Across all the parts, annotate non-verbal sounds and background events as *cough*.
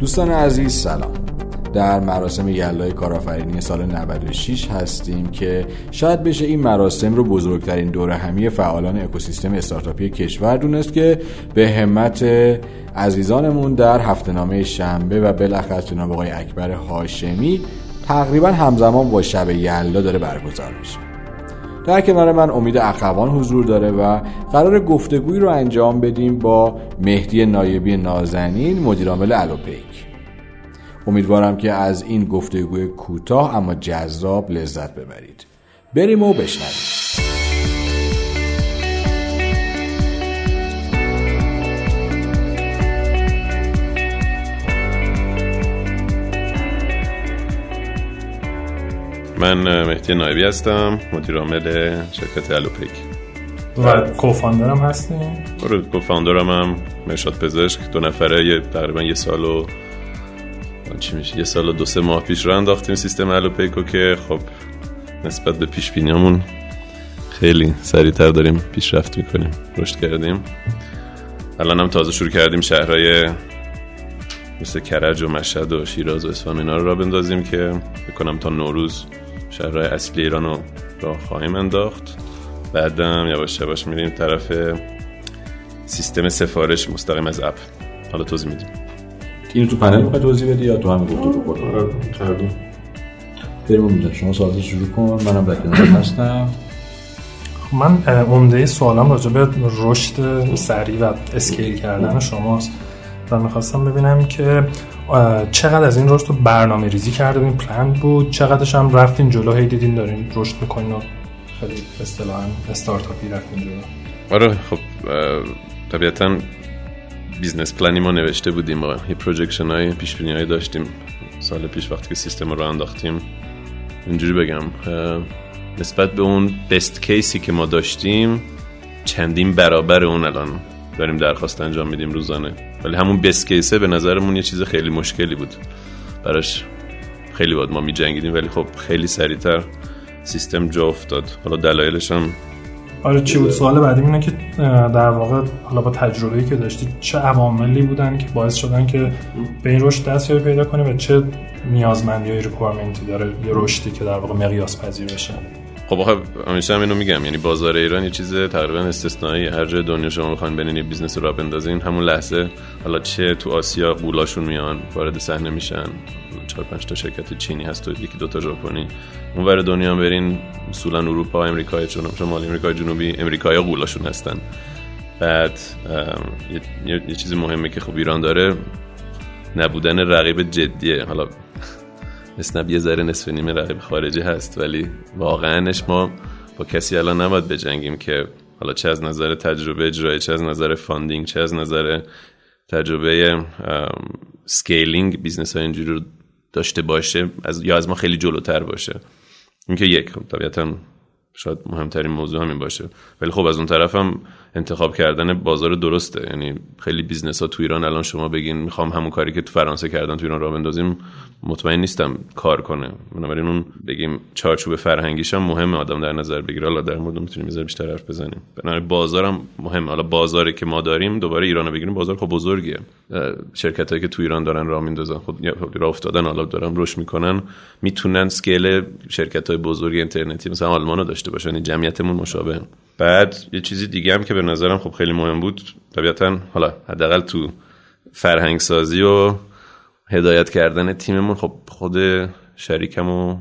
دوستان عزیز سلام. در مراسم یلای کارآفرینی سال 96 هستیم که شاید بشه این مراسم رو بزرگترین دوره همی فعالان اکوسیستم استارتاپی کشور دونست که به همت عزیزانمون در هفته نامه شنبه و بالاخص جناب آقای اکبر هاشمی تقریبا همزمان با شب یلا داره برگزار میشه. در کنار من امید اخوان حضور داره و قرار گفتگویی رو انجام بدیم با مهدی نایبی نازنین مدیرعامل الوپیک امیدوارم که از این گفتگوی کوتاه اما جذاب لذت ببرید. بریم و بشنویم. من مهدی نایبی هستم مدیر عامل شرکت الوپیک و کوفاندرم هستیم. آره کوفاندرم هم مرشاد پزشک دو نفره یه تقریبا یه سال و چی میشه؟ یه سال و دو سه ماه پیش رو انداختیم سیستم الوپیکو که خب نسبت به پیش بینیامون خیلی سریعتر داریم پیشرفت می‌کنیم رشد کردیم. الان هم تازه شروع کردیم شهرهای مثل کرج و مشهد و شیراز و اصفهان اینا رو را بندازیم که بکنم تا نوروز شهرهای اصلی ایران رو را خواهیم انداخت. بعدم یواش یواش میریم طرف سیستم سفارش مستقیم از اپ. حالا توضیح میدیم. اینو تو پنل می‌خوای توضیح بدی یا تو هم گفته بکنم آره، بریم اونجا شما سوالات شروع کن. منم در کنار هستم. من عمده سوالم راجع به رشد سریع و اسکیل کردن شماست و می‌خواستم ببینم که چقدر از این رشد رو برنامه ریزی کرده بودین پلان بود چقدرش هم رفتین جلو هی دیدین دارین رشد می‌کنین و خیلی اصطلاحا استارتاپی رفتین جلو. آره خب طبیعتا business plan ی ما نوشته بودیم و یه projection های پیش بینی های داشتیم. سال پیش وقتی که سیستم رو انداختیم. اینجوری بگم نسبت به اون best case ی که ما داشتیم چندین برابر اون الان داریم درخواست انجام میدیم روزانه. ولی همون best case ه به نظرمون یه چیز خیلی مشکلی بود. براش خیلی باید ما می جنگیدیم ولی خب خیلی سریعتر سیستم جا افتاد. حالا دلایلش هم آره چی بود؟ سوال بعدی اینه که در واقع حالا با تجربه‌ای که داشتی چه عواملی بودن که باعث شدن که به این رشد دستیابی پیدا کنی و چه نیازمندی های requirement ی داره یه رشدی که در واقع مقیاس پذیر بشه؟ خب آخه همیشه هم اینو میگم. یعنی بازار ایران یه چیز تقریبا استثنایی. هر جای دنیا شما می‌خوان بنین یه business رو بندازین همون لحظه حالا چه تو آسیا قولاشون میان وارد صحنه میشن. چهار پنج تا شرکت چینی هست و یکی دو تا ژاپنی. اونور دنیا برین اصولا اروپا امریکا چون شمال امریکا جنوبی امریکایی قولاشون هستن. بعد یه،, یه،, یه چیزی مهمه که خب ایران داره نبودن رقیب جدیه. حالا اسنپ یه ذره نصف نیمه رقیب خارجی هست ولی واقعاش ما با کسی الان نباید بجنگیم که حالا چه از نظر تجربه اجرایی چه از نظر funding چه از نظر تجربه scaling business های اینجوری داشته باشه از یا از ما خیلی جلوتر باشه. اینکه یک خب طبیعتا شاید مهمترین موضوع همین باشه. ولی خب از اون طرف هم انتخاب کردن بازار درسته. یعنی خیلی business ها تو ایران الان شما بگین می‌خوام همون کاری که تو فرانسه کردن تو ایران را بندازیم مطمئن نیستم کار کنه. بنابراین اون بگیم چارچوب فرهنگیش هم مهمه آدم در نظر بگیره. حالا در مورد می‌تونیم میذار بیشتر حرف بزنیم. بنابراین بازارم مهمه. حالا بازاری که ما داریم دوباره ایران رو بگیریم بازار خب بزرگیه. شرکت هایی که تو ایران دارن راه میندازن. خب راه افتادن حالا دارن رشد می‌کنن. می‌تونن سکیل شرکت های بزرگ اینترنتی مثلا آلمان رو داشته باشن. یعنی جمعیتمون مشابه بعد یه چیزی دیگه هم که به نظرم خب خیلی مهم بود طبیعتا حالا حداقل تو فرهنگ سازی و هدایت کردن تیممون خب خود شریکم و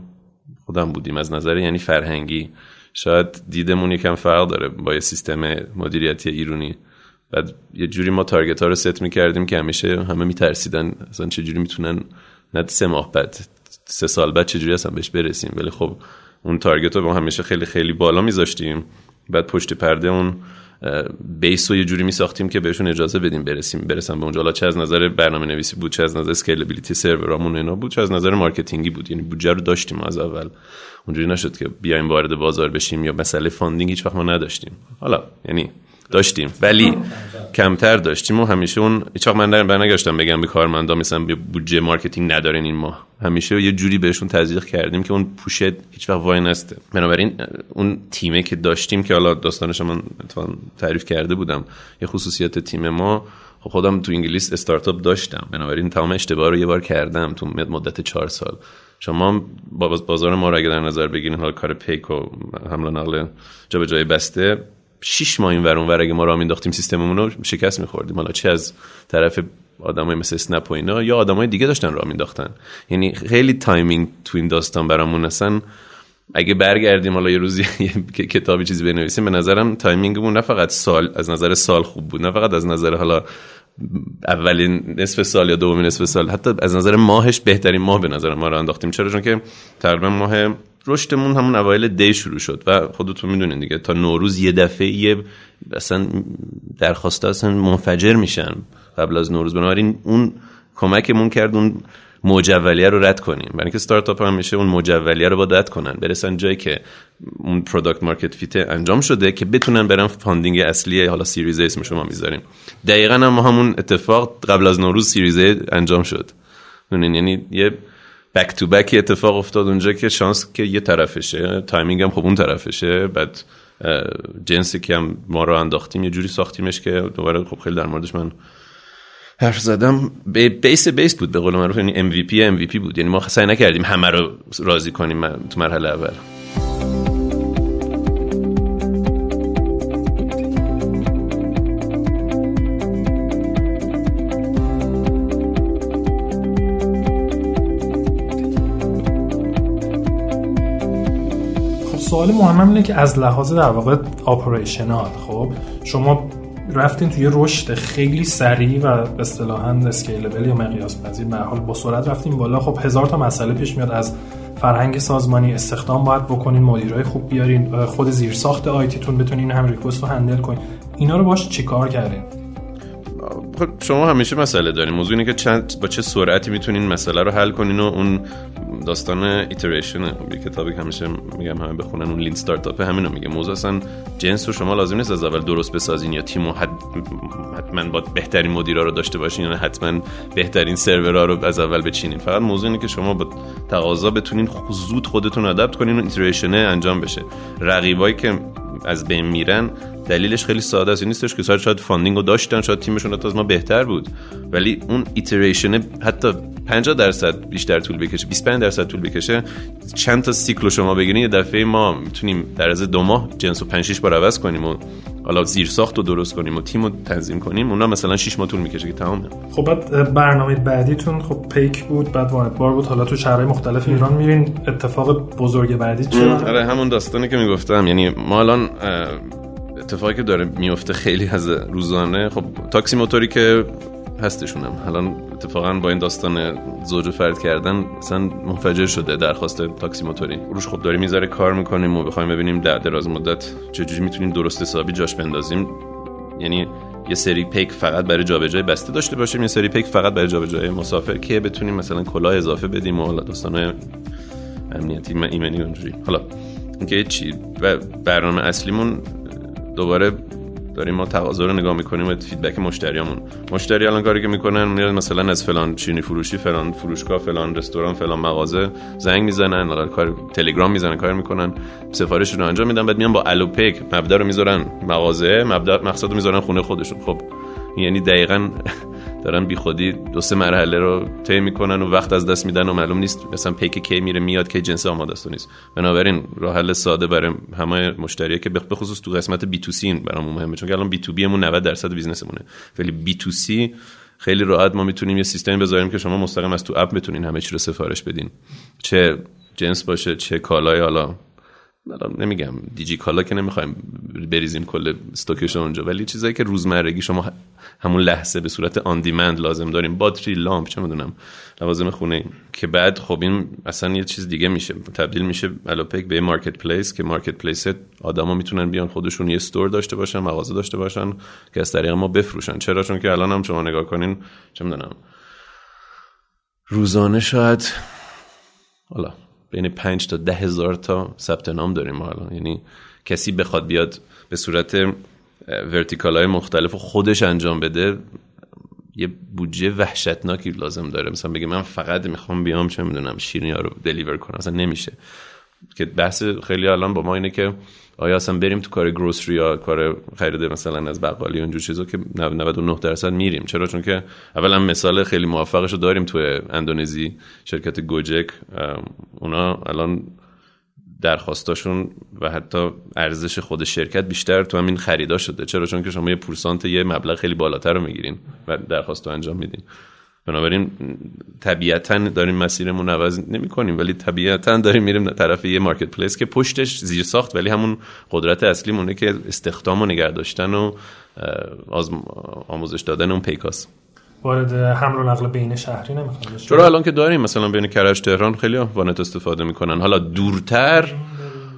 خودم بودیم. از نظر یعنی فرهنگی شاید دیدمون یکم فرق داره با یه سیستم مدیریتی ایرونی. بعد یه جوری ما target ها رو ست می‌کردیم که همیشه همه میترسیدن اصلا چه جوری می‌تونن نه سه ماه بعد سه سال بعد چجوری اصلا بهش برسیم. ولی خب اون target رو با همیشه خیلی خیلی بالا میذاشتیم. بعد پشت پرده اون base رو یه جوری می ساختیم که بهشون اجازه بدیم برسیم برسن به اونجا. حالا چه از نظر برنامه نویسی بود چه از نظر scalability سرورامون اینا بود چه از نظر marketing ی بود. یعنی بودجه رو داشتیم از اول. اونجوری نشد که بیایم وارد بازار بشیم یا مسئله funding هیچ وقت ما نداشتیم. حالا یعنی داشتیم. ولی کمتر داشتیم و همیشه اون هیچ من برنگشتم بگم به کارمندا مثلا بودجه marketing ندارین این ماه. همیشه یه جوری بهشون تزریق کردیم که اون push ت هیچ وقت وای نسته. بنابراین اون تیمه که داشتیم که حالا داستانش من تعریف کرده بودم یه خصوصیت تیم ما خب خودم تو انگلیس استارتاپ داشتم. بنابراین تمام اشتباه رو یه بار کردم تو مدت چهار سال. شما بازار ما رو اگه در نظر بگیرین حالا کار پیک و حمل و نقل جا به جای بسته شش ماه این ور اگه ما رو مینداختیم سیستممون رو شکست میخوردیم. حالا چه از طرف آدمای مثل اسنپ و اینا یا آدمای دیگه داشتن راه مینداختن یعنی خیلی timing تو این داستان برامون اصلا اگه برگردیم حالا یه روزی *laughs* کتابی چیزی بنویسیم به نظرم timing مون نه فقط سال از نظر سال خوب بود نه فقط از نظر حالا اولین نصف سال یا دومین نصف سال حتی از نظر ماهش بهترین ماه به نظر ما رو انداختیم. چرا؟ چون که تقریبا ماه رشدمون همون اوایل دی شروع شد و خودتون می‌دونین دیگه تا نوروز یه دفعه یه اصلا درخواسته اصلا منفجر میشن قبل از نوروز. بنابراین اون کمکمون کرد اون مجولیه رو رد کنیم. برای اینکه استارتاپ هم میشه اون مجولیه رو با رد کنن. برسن جایی که اون product market fit انجام شده که بتونن برن funding اصلی حالا series A اسمشو می‌ذاریم. دقیقا هم همون اتفاق قبل از نوروز series A انجام شد. یعنی یه back to back اتفاق افتاد اونجا که شانس که یه طرفشه. timing هم خب اون طرفشه. بعد جنسی که هم ما رو انداختیم یه جوری ساختیمش که دوباره خب خیلی در موردش من حرف زدم. base base بود به قول معروف. یعنی MVP MVP بود. یعنی ما سعی نکردیم همه رو راضی کنیم تو مرحله اول. سوال مهم اینه که از لحاظ در واقع operational خب شما رفتین توی رشد خیلی سریع و اصطلاحا scalable یا مقیاس پذیر به حال با سرعت رفتیم بالا. خب هزار تا مسئله پیش میاد از فرهنگ سازمانی استخدام باید بکنین مدیرای خوب بیارین خود زیر ساخت IT تون بتونین هم request رو handle کنین. اینا رو باش چیکار کردین؟ شما همیشه مسئله دارین موضوع اینه که چند با چه سرعتی می‌تونین مسئله رو حل کنین و اون داستان iteration یه کتابی که همیشه میگم همه بخونن اون Lean Startup همینو میگه. موضوع اصلا جنس رو شما لازم نیست از اول درست بسازین یا تیم حد حتما با بهترین مدیرا رو داشته باشین یا حتما بهترین سرورها رو از اول بچینین. فقط موضوع اینه که شما با تقاضا بتونین زود خودتون adapt کنین و iteration انجام بشه. رقیبایی که از بین میرن دلیلش خیلی ساده است. نیستش که شاید funding رو داشتن شاید تیمشون حتی از ما بهتر بود. ولی اون ایتریشن حتی 50 درصد بیشتر طول بکشه 25 درصد طول بکشه چند تا سیکل شما بگیرین یه دفعه ما می‌تونیم در از دو ماه جنس و 5 6 بار عوض کنیم و حالا زیر ساخت رو درست کنیم و تیم رو تنظیم کنیم. اونا مثلا 6 ماه طول می‌کشه که تمامه خب بعد برنامه بعدیتون خب پیک بود بعد وانت بار بود. حالا تو شهرهای مختلف ایران میرین. اتفاق بزرگ بعدی چه؟ آره همون داستانی که می‌گفتم. یعنی ما الان اتفاقی که داره میفته خیلی از روزانه خب تاکسی موتوری که هستشونم. الان اتفاقا با این داستان زوج فرد کردن مثلا منفجر شده درخواست تاکسی موتوری. روش خب داریم می‌ذاره کار می‌کنیم و بخوایم ببینیم در دراز مدت چجوری می‌تونیم درست حسابی جاش بندازیم. یعنی یه سری پیک فقط برای جابجایی بسته داشته باشیم یه سری پیک فقط برای جابجایی مسافر که بتونیم مثلا کلاه اضافه بدیم و حالا داستان امنیتی ایمنی اونجوری. حالا اینکه چی؟ برنامه اصلیمون دوباره داریم ما تقاضا رو نگاه می‌کنیم و فیدبک مشتریامون. مشتری الان کاری که می‌کنن میاد مثلا از فلان چینی فروشی فلان فروشگاه فلان رستوران فلان مغازه زنگ می‌زنن کار تلگرام می‌زنن کار می‌کنن سفارش رو انجام میدن بعد میان با الوپک مبدا رو می‌ذارن مغازه مبدا مقصد رو می‌ذارن خونه خودشون. خب یعنی دقیقا دارن بی خودی دو سه مرحله رو طی می‌کنن و وقت از دست میدن و معلوم نیست. مثلا پیک کی میره میاد که جنس آماده است نیست. بنابراین راه حل ساده برای همه مشتری که به خصوص تو قسمت B to C برامون مهمه. چون الان B to B مون 90 درصد business مونه. ولی B to C خیلی راحت ما می‌تونیم یه سیستمی بذاریم که شما مستقیم از تو app بتونین همه چی رو سفارش بدین. چه جنس باشه چه کالای حالا نمیگم دیجی کالا که نمی‌خوایم بریزیم کل stock ش اونجا ولی چیزایی که روزمرگی شما همون لحظه به صورت on demand لازم داریم باتری لامپ چه می‌دونم لوازم خونه که بعد خب این اصلا یه چیز دیگه میشه تبدیل میشه الوپیک به marketplace که marketplace آدما می‌تونن بیان خودشون یه store داشته باشن مغازه داشته باشن که از طریق ما بفروشن. چرا؟ چون که الان هم شما نگاه کنین چه می‌دونم روزانه شاید حالا بین 5 تا ده هزار تا ثبت نام داریم ما الان. یعنی کسی بخواد بیاد به صورت vertical های مختلف خودش انجام بده یه بودجه وحشتناکی لازم داره. مثلا بگه من فقط می‌خوام بیام چه می‌دونم شیرینی رو دلیور کنم. مثلا نمیشه. که بحث خیلی الان با ما اینه که آیا اصلا بریم تو کار گروسری یا کار خرید مثلا از بقالی اونجور چیزا که 99 درصد میریم؟ چرا؟ چون که اولا مثال خیلی موفقش رو داریم تو اندونزی شرکت گوجک اونا الان درخواستاشون و حتی ارزش خود شرکت بیشتر تو همین خریدا شده. چرا؟ چون که شما یه پورسانت یه مبلغ خیلی بالاتر رو می‌گیرین و درخواست رو انجام میدین. بنابراین طبیعتا داریم مسیرمون عوض نمی کنیم ولی طبیعتا داریم میریم طرف یه مارکت پلیس که پشتش زیر ساخت ولی همون قدرت اصلی مونه که استخدام و نگه داشتن و آموزش دادن اون پیکاس. وارد حمل و نقل بین شهری نمی‌خواد چرا الان که داریم مثلا بین کرج تهران خیلی وانت استفاده می‌کنن. حالا دورتر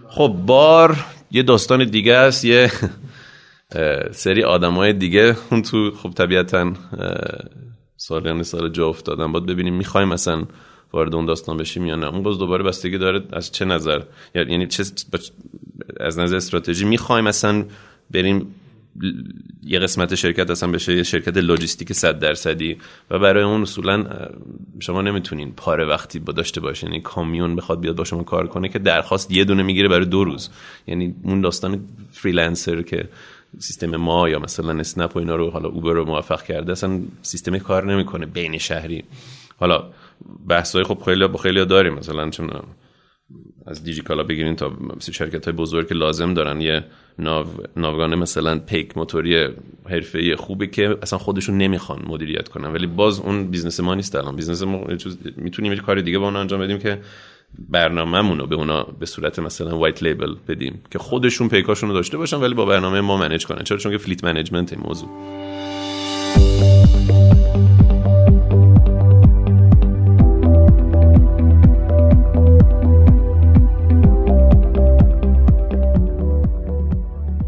خب بار یه داستان دیگه است یه سری آدمای دیگه اون تو خب طبیعتا سالیان سال جا افتادن. باید ببینیم می‌خوایم مثلا وارد اون داستان بشیم یا نه. اون باز دوباره بستگی داره از چه نظر. یعنی چه از نظر استراتژی می‌خوایم مثلا بریم یه قسمت شرکت اصلا بشه یه شرکت لوجستیک 100 درصدی. و برای اون اصولا شما نمی‌تونین پاره وقتی با داشته باشین. یعنی کامیون بخواد بیاد با شما کار کنه که درخواست یه دونه می‌گیره برای دو روز. یعنی اون داستان freelancer که سیستم ما یا مثلا اسنپ و اینا رو حالا اوبر رو موفق کرده اصلا سیستم کار نمی‌کنه بین شهری. حالا بحث های خب خیلی با خیلی داریم مثلا چون از دیجیکالا بگیرین تا شرکت های بزرگ که لازم دارن. یه ناو، ناوگانه مثلا پیک موتوری حرفه‌ای خوبه که اصلا خودشون نمی‌خوان مدیریت کنن. ولی باز اون business ما نیست الان. business ما می‌تونیم یه کار دیگه با اون انجام بدیم که برنامه‌مون رو به اونا به صورت مثلا white label بدیم که خودشون پیکاشون رو داشته باشن ولی با برنامه ما manage کنن. چرا؟ چون که fleet management این موضوع.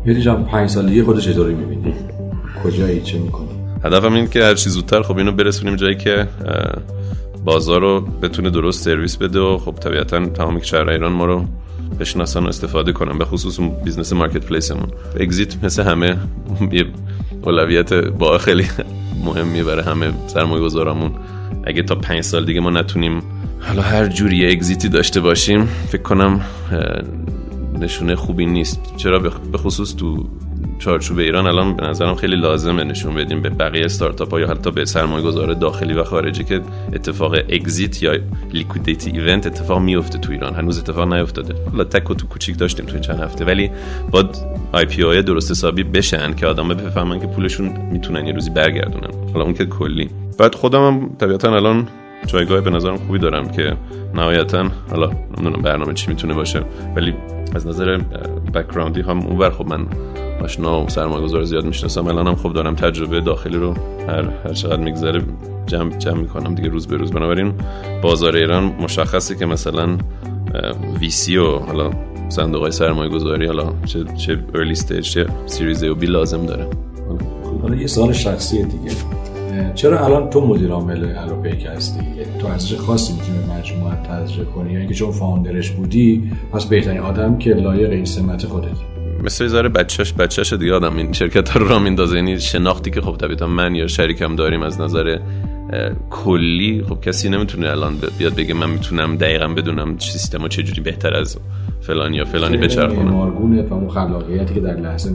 یعنی جان پنج سالگی خودت چطوری می‌بینی؟ کجایی؟ چه می‌کنی؟ هدفم این که هر چی زودتر خب اینو برسونیم جایی که بازار رو بتونه درست سرویس بده و خب طبیعتا تمام کشور ایران ما رو بشناسن و استفاده کنن به خصوص اون business marketplace مون exit مثل همه *laughs* یه اولویت با خیلی *laughs* مهمی برای همه سرمایه گذارمون اگه تا پنج سال دیگه ما نتونیم حالا هر جوری exit ی داشته باشیم فکر کنم نشونه خوبی نیست. چرا؟ به خصوص تو چارچوب ایران الان به نظرم خیلی لازمه نشون بدیم به بقیه استارتاپ ها یا حتی به سرمایه گذار داخلی و خارجی که اتفاق exit یا liquidity event اتفاق میفته تو ایران. هنوز اتفاق نیفتاده. حالا تک و توک کوچیک داشتیم تو این چند هفته. ولی باید IPO درست حسابی بشن که آدم بفهمن که پولشون می‌تونن یه روزی برگردونن. حالا اون که کلی. بعد خودم هم طبیعتا الان جایگاه به نظرم خوبی دارم که نهایتا حالا نمی‌دونم برنامه چی می‌تونه باشه ولی از نظر background ی هم اونور. خب من آشنا و سرمایه‌گذار زیاد می‌شناسم. الان هم خب دارم تجربه داخلی رو هر هر چقدر میگذره جمع جمع می‌کنم دیگه روز به روز. بنابراین بازار ایران مشخصه که مثلا VC و حالا صندوق های سرمایه گذاری حالا چه چه early stage چه series A و B لازم داره. حالا یه سوال شخصی دیگه. چرا الان تو مدیر عامل الوپیک هستی؟ تو ارزش خاصی می‌تونی مجموعه تزریق کنی؟ یا اینکه چون founder ش بودی پس بهترین آدم که لایق این سمت خودت. مثل زاره بچهش بچهش دیگه آدم این شرکت ها رو را میندازه. یعنی شناختی که خب طبیعتا من یا شریکم داریم از نظر کلی خب کسی نمی‌تونه الان بیاد بگه من می‌تونم دقیقا بدونم سیستم چجوری بهتر از فلانی یا فلانی بچرخونم. اون خلاقیتی که در لحظه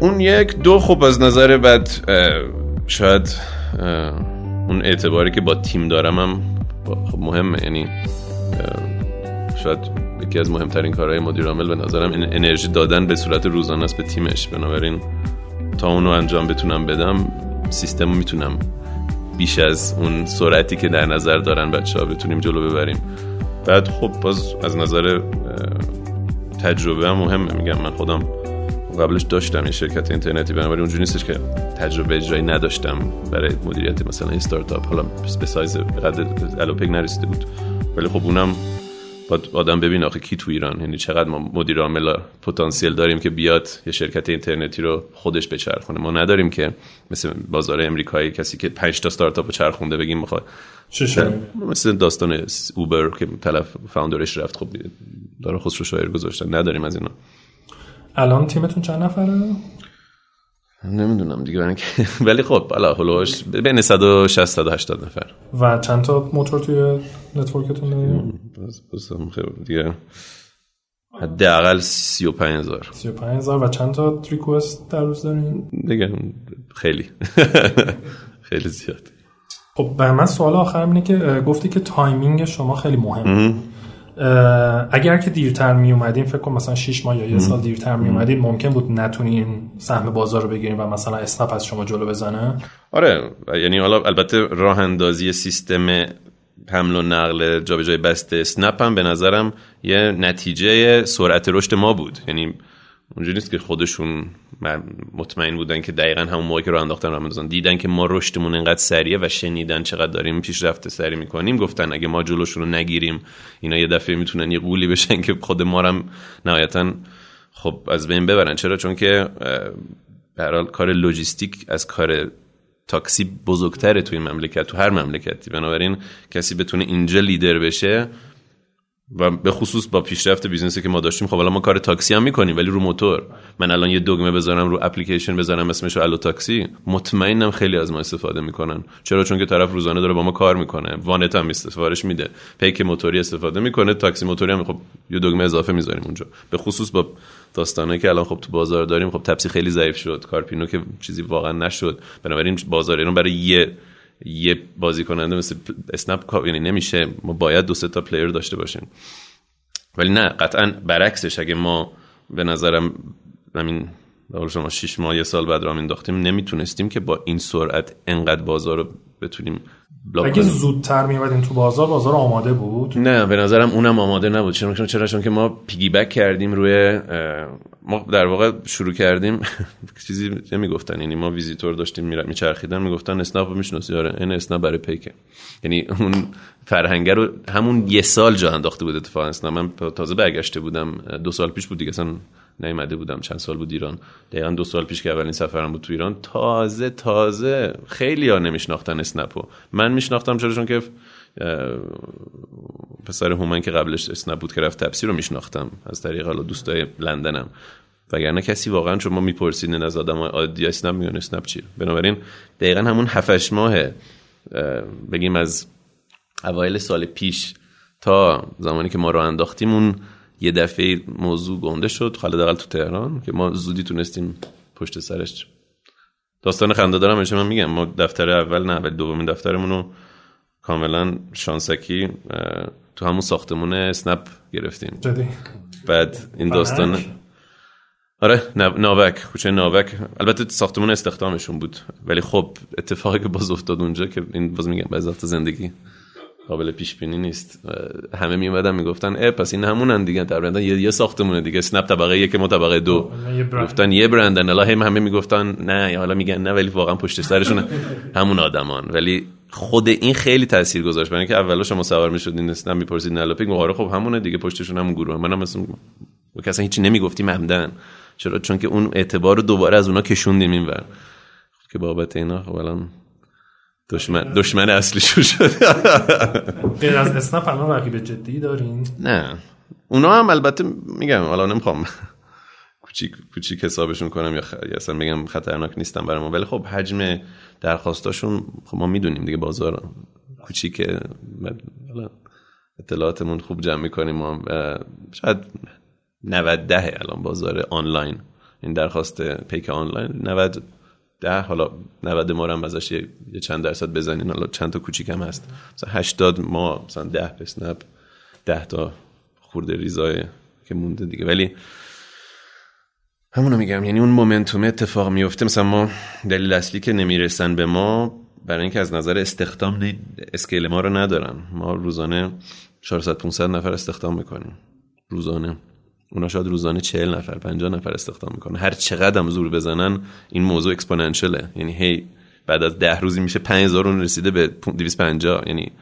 اون یک دو خب از نظر بعد شاید اون اعتباری که با تیم دارم هم خب مهمه. یعنی شاید یکی از مهمترین کارهای مدیر عامل به نظرم این انرژی دادن به صورت روزانه است به تیمش. بنابراین تا اونو انجام بتونم بدم سیستم می‌تونم بیش از اون سرعتی که در نظر دارن بچه ها بتونیم جلو ببریم. بعد خب باز از نظر تجربه هم مهمه. میگم من خودم قبلش داشتم این شرکت اینترنتی بنابراین اونجوری نیستش که تجربه اجرایی نداشتم برای مدیریت مثلا استارتاپ حالا به سایز قد الوپک نرسیده بود. ولی خب اونم آدم ببین آخه کی تو ایران. یعنی چقدر ما مدیر عامل پتانسیل داریم که بیاد یه شرکت اینترنتی رو خودش بچرخونه. ما نداریم که مثل بازار امریکایی کسی که 5 تا استارتاپ چرخونده بگیم می‌خواد مثل داستان اوبر که طرف فاوندرش رفت. خب داره خسرو شاعر گذاشتن نداریم از اینا. الان تیمتون چند نفره؟ نمی‌دونم دیگه *laughs* ولی خب حالا حول و حوش بین 160 180 نفر. و چند تا موتور توی network تون داریم دیگه حداقل 35000 35000 و چند تا request در روز دارین؟ دیگه خیلی. *laughs* خیلی زیاد. خب به من سوال آخرم اینه که گفتی که timing شما خیلی مهم اگر که دیرتر می اومدین فکر کنم مثلا 6 ماه یا یه سال دیرتر می اومدین ممکن بود نتونین سهم بازار رو بگیرین و مثلا اسنپ از شما جلو بزنه؟ آره یعنی حالا البته راه اندازی سیستم حمل و نقل جابجایی بسته اسنپ هم به نظرم یه نتیجه سرعت رشد ما بود. یعنی اونجوری نیست که خودشون مطمئن بودن که دقیقا همون موقع که راه انداختن راه دیدن که ما رشدمون انقدر سریعه و شنیدن چقدر داریم پیشرفت سریع می‌کنیم گفتن اگه ما جلوشون رو نگیریم اینا یه دفعه می‌تونن یه قولی بشن که خود ما هم نهایتا خب از بین ببرن. چرا؟ چون که به کار لوجیستیک از کار تاکسی بزرگتره توی مملکت تو هر مملکتی. بنابراین کسی بتونه اینجا لیدر بشه و به خصوص با پیشرفت business ی که ما داشتیم خب الان ما کار تاکسی هم می‌کنیم ولی رو موتور. من الان یه دگمه بذارم رو اپلیکیشن بذارم اسمش الو تاکسی. مطمئنم خیلی از ما استفاده می‌کنن. چرا؟ چون که طرف روزانه داره با ما کار می‌کنه. وانت هم استفاده میشه. پیک موتوری استفاده می‌کنه تاکسی موتوری هم خب یه دگمه اضافه می‌ذاریم اونجا. به خصوص با داستانه که الان خب تو بازار داریم خب تپسی خیلی ضعیف شد. کارپینو که چیزی واقعا نشد. بنابراین بازار ایران برای یه یه بازی کننده مثل اسنپ یعنی نمیشه ما باید دو سه تا پلیر داشته باشیم. ولی نه قطعا برعکسش اگه ما به نظرم همین شما 6 ماه یه سال بعد را انداختیم نمی‌تونستیم که با این سرعت انقدر بازار رو بتونیم اگه زودتر میومدین تو بازار بازار آماده بود؟ نه به نظرم اونم آماده نبود. چرا؟ چرا؟ چون که ما piggyback کردیم روی ما در واقع شروع کردیم. *laughs* چیزی نمی‌گفتن. یعنی ما ویزیتور داشتیم میچرخیدن می‌گفتن اسنپ رو می‌شناسی. آره این اسنپ برای پیکه. یعنی اون فرهنگه رو همون یه سال جا انداخته بود اتفاقا اسنپ من تازه برگشته بودم دو سال پیش بود دیگه. اصلا نیومده بودم. چند سال بود ایران. دقیقا دو سال پیش که اولین سفرم بود تو ایران. تازه تازه خیلی ها نمیشناختن اسنپو من میشناختم چرا؟ چون که پسر هومن که قبلش اسنپ بود که رفت تپسی رو میشناختم. از طریق حالا دوستای لندنم. وگرنه کسی واقعا شما می‌پرسید از آدم عادی اسنپ میگن اسنپ چیه. بنابراین دقیقا همون هفتش ماه بگیم از اوایل سال پیش تا زمانی که ما رو انداختیم اون یه دفعه موضوع گنده شد حالا تو تهران که ما زودی تونستیم پشت سرش. داستان خنده دارم من میگم ما دفتر اول نه ولی دومین دفترمون رو کاملا شانسکی تو همون ساختمون اسنپ گرفتیم. جدی. بعد این داستان آره ناوک کوچه ناوک. البته ساختمون استخدامشون بود ولی خب اتفاقی که باز افتاد اونجا که این باز میگم به زندگی. قابل پیش بینی نیست همه می اومدن می‌گفتن اه پس این همونن دیگه. در یه, یه ساختمونه دیگه. اسنپ طبقه یک ما طبقه دو. گفتن یه برندن الله هم همه می‌گفتن نه حالا میگن نه ولی واقعا پشت سرشون *laughs* همون آدمان. ولی خود این خیلی تاثیر گذاشت. برای اینکه اولا شما سوار می‌شدین اسنپ می‌پرسید نلاپیک آره خب همونه دیگه پشتشون همون گروه. منم مثلا کسا هیچی نمی‌گفتیم عمدن چرا؟ چون که اون اعتبار رو دوباره از اونا کشوندیم اینور. که بابت اینا خب الان دشمن دشمن اصلی شو شد غیر از اسنپ الان رقیب جدی دارین نه. اونا هم البته میگم حالا نمی‌خوام کوچیک کوچیک حسابشون کنم یا, خ... یا اصلا میگم خطرناک نیستم برای ما ولی خب حجم درخواستاشون خب ما می‌دونیم دیگه بازار کوچیک اطلاعاتمون خوب جمع می‌کنیم ما. شاید 90 ده الان بازار آنلاین. این درخواست پیک آنلاین 90 ده حالا 90 ما هم ازش یه, چند درصد بزنین حالا چند تا کوچیک هم هست. مثلا 80 ما مثلا 10 اسنپ 10 تا خورده ریزای که مونده دیگه. ولی همونو میگم یعنی اون مومنتوم اتفاق میفته. مثلا ما دلیل اصلی که نمی‌رسن به ما برای اینکه از نظر استخدام اسکیل ما رو ندارن. ما روزانه 400 500 نفر استخدام می‌کنیم. روزانه. اونا شاید روزانه 40 نفر 50 نفر استخدام می‌کنن. هر چقدر هم زور بزنن این موضوع اکسپوننشله یعنی هی بعد از 10 روزی میشه 5000 اون رسیده به 250 یعنی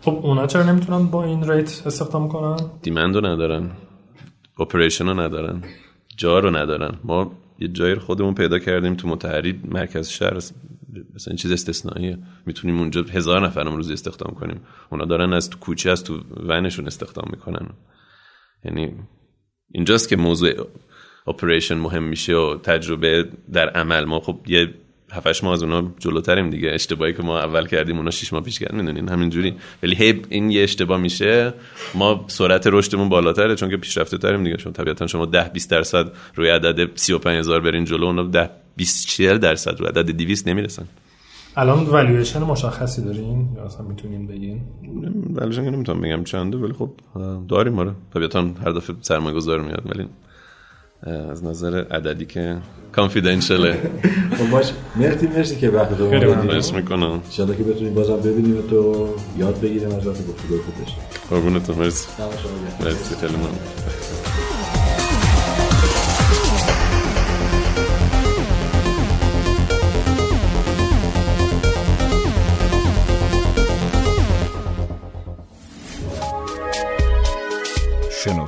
خب اونا چرا نمی‌تونن با این ریت استخدام کنن؟ دیمندو ندارن. اپریشن رو ندارن. جا رو ندارن. ما یه جایی خودمون پیدا کردیم تو متحری مرکز شهر. مثلا این چیز استثنائیه. می‌تونیم اونجا هزار نفرم روزی استخدام کنیم. اونا دارن از تو کوچه از تو ونشون استخدام می‌کنن. یعنی اینجاست که موضوع operation مهم میشه و تجربه در عمل. ما خب یه 7 ماه از اونا جلوتریم دیگه. اشتباهی که ما اول کردیم اونا 6 ماه پیش کردن می‌دونین؟ همینجوری. ولی هی این یه اشتباه میشه. ما سرعت رشدمون بالاتره چون که پیشرفته تریم دیگه. چون طبیعتا شما 10 20 درصد روی عدد 35000 برین جلو اونا 10 20 40 درصد روی عدد 200 نمی‌رسن. الان والویشن مشخصی دارین؟ یا اصلا می‌تونین بگین؟ والویشن نمی‌تونم بگم چنده ولی خب داریم آره. طبیعتا هر دفعه سرمایه گذار میاد ولی از نظر عددی که کانفیدنشله *laughs* خب باش. مرسی مرسی که وقت دو مرسی می‌کنم. انشالله که بتونیم بازم ببینیم تو یاد بگیریم از وقت گفتگو خوب بشه قربونتون مرسی مرسی خیلی ممنون.